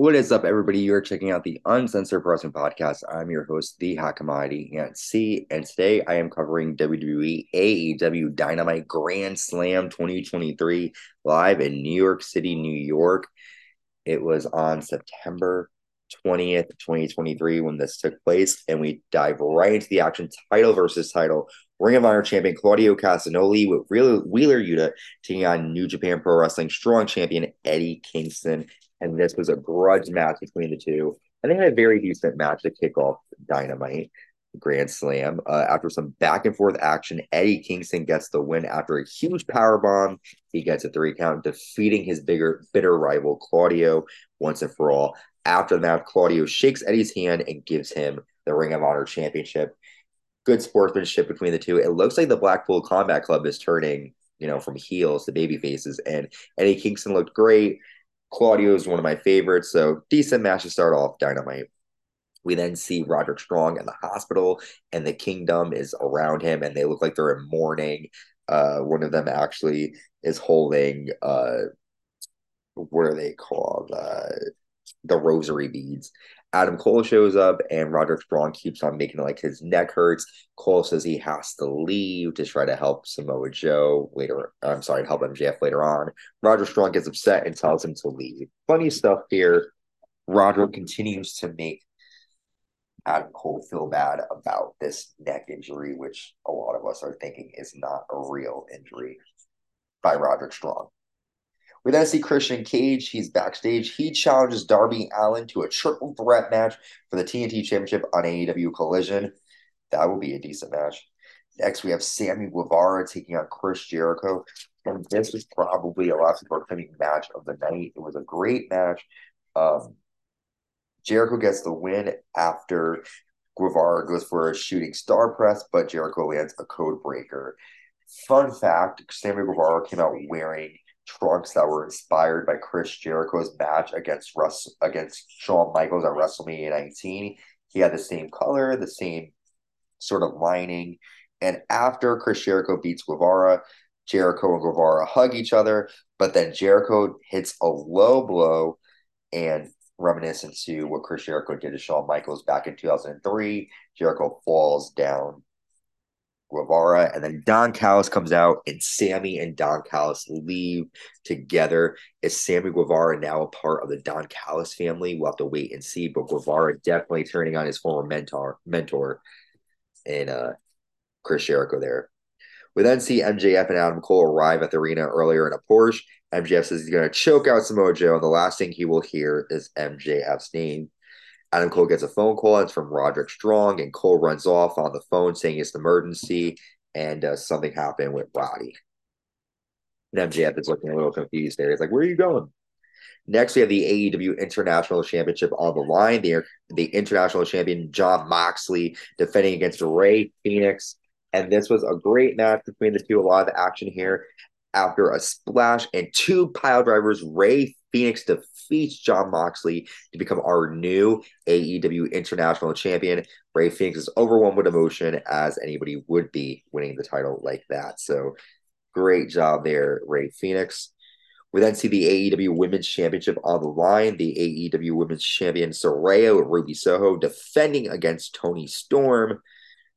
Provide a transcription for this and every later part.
What is up, everybody? You're checking out the Uncensored Wrestling Podcast. I'm your host, The Hot Commodity Ant C, and today I am covering WWE AEW Dynamite Grand Slam 2023 live in New York City, New York. It was on September 20th, 2023 when this took place, and we dive right into the action title versus title. Ring of Honor champion Claudio Castagnoli with Wheeler Yuta taking on New Japan Pro Wrestling strong champion Eddie Kingston and this was a grudge match between the two. And they had a very decent match to kick off Dynamite Grand Slam. Uh, after some back and forth action, Eddie Kingston gets the win after a huge power bomb. He gets a three count, defeating his bigger, bitter rival Claudio once and for all. After the match, Claudio shakes Eddie's hand and gives him the Ring of Honor Championship. Good sportsmanship between the two. It looks like the Blackpool Combat Club is turning, you know, from heels to baby faces, and Eddie Kingston looked great. Claudio is one of my favorites, so decent match to start off Dynamite. We then see Roderick Strong in the hospital, and the kingdom is around him, and they look like they're in mourning. Uh, one of them actually is holding uh, what are they called? Uh, the rosary beads. Adam Cole shows up and Roderick Strong keeps on making like his neck hurts. Cole says he has to leave to try to help Samoa Joe later. I'm sorry, help MJF later on. Roderick Strong gets upset and tells him to leave. Funny stuff here. Roderick continues to make Adam Cole feel bad about this neck injury, which a lot of us are thinking is not a real injury by Roderick Strong. We then see Christian Cage. He's backstage. He challenges Darby Allin to a triple threat match for the TNT Championship on AEW Collision. That will be a decent match. Next, we have Sammy Guevara taking on Chris Jericho. And this was probably a lot of more coming match of the night. It was a great match. Um, Jericho gets the win after Guevara goes for a shooting star press, but Jericho lands a code breaker. Fun fact Sammy Guevara came out wearing trunks that were inspired by Chris Jericho's match against Russ against Shawn Michaels at WrestleMania 19. He had the same color, the same sort of lining. And after Chris Jericho beats Guevara, Jericho and Guevara hug each other, but then Jericho hits a low blow and reminiscent to what Chris Jericho did to Shawn Michaels back in 2003. Jericho falls down Guevara, and then Don Callis comes out, and Sammy and Don Callis leave together. Is Sammy Guevara now a part of the Don Callis family? We'll have to wait and see. But Guevara definitely turning on his former mentor, mentor, and uh, Chris Jericho there. We then see MJF and Adam Cole arrive at the arena earlier in a Porsche. MJF says he's going to choke out Samoa Joe, and the last thing he will hear is MJF's name. Adam Cole gets a phone call. It's from Roderick Strong, and Cole runs off on the phone saying it's an emergency and uh, something happened with Roddy. And MJF is looking a little confused there. He's like, Where are you going? Next, we have the AEW International Championship on the line. The, the international champion, Jon Moxley, defending against Rey Fenix. And this was a great match between the two. A lot of action here. After a splash and two pile drivers, Rey Fenix defeats Jon Moxley to become our new AEW International Champion. Rey Fenix is overwhelmed with emotion, as anybody would be winning the title like that. So, great job there, Rey Fenix. We then see the AEW Women's Championship on the line. The AEW Women's Champion Saraya Ruby Soho defending against Toni Storm.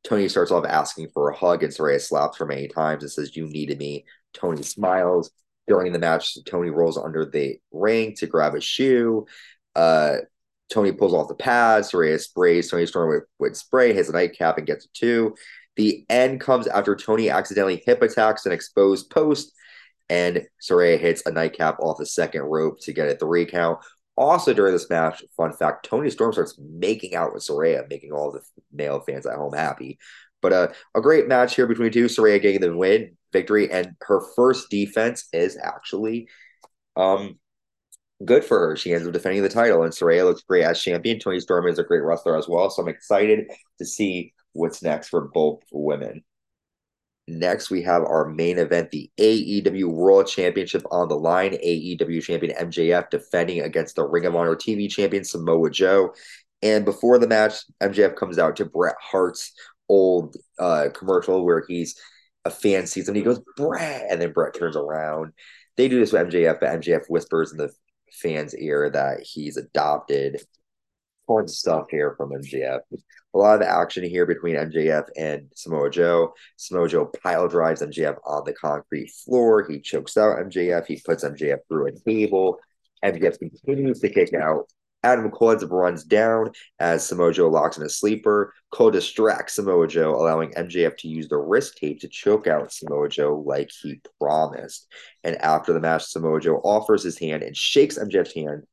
Toni starts off asking for a hug, and Saraya slaps her many times and says, You needed me. Toni smiles. During the match, Toni rolls under the ring to grab a shoe. Uh, Toni pulls off the pads. Saraya sprays Toni Storm with, with spray, hits a nightcap, and gets a two. The end comes after Toni accidentally hip attacks an exposed post, and Saraya hits a nightcap off the second rope to get a three count. Also, during this match, fun fact Toni Storm starts making out with Saraya, making all the male fans at home happy. But uh, a great match here between two. Saraya getting the win, victory, and her first defense is actually um good for her. She ends up defending the title, and Saraya looks great as champion. Toni Storm is a great wrestler as well, so I'm excited to see what's next for both women. Next, we have our main event, the AEW World Championship on the line. AEW champion MJF defending against the Ring of Honor TV champion Samoa Joe. And before the match, MJF comes out to Bret Hart's old uh, commercial where he's a fan sees him, he goes Bret, and then Bret turns around. They do this with MJF, but MJF whispers in the fans' ear that he's adopted fun stuff here from MJF. A lot of action here between MJF and Samoa Joe. Samoa Joe pile drives MJF on the concrete floor. He chokes out MJF. He puts MJF through a table. MJF continues to kick out. Adam Cole runs down as Samoa Joe locks in a sleeper. Cole distracts Samoa Joe, allowing MJF to use the wrist tape to choke out Samoa Joe like he promised. And after the match, Samoa Joe offers his hand and shakes MJF's hand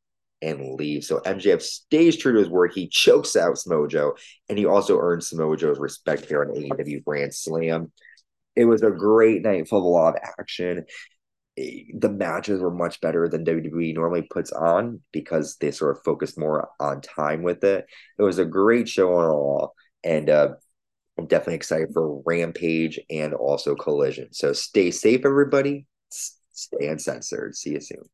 and leaves. So MJF stays true to his word. He chokes out Samoa Joe, and he also earns Samoa Joe's respect here on AEW Grand Slam. It was a great night full of a lot of action. The matches were much better than WWE normally puts on because they sort of focused more on time with it. It was a great show on all, and uh, I'm definitely excited for Rampage and also Collision. So stay safe, everybody. Stay uncensored. See you soon.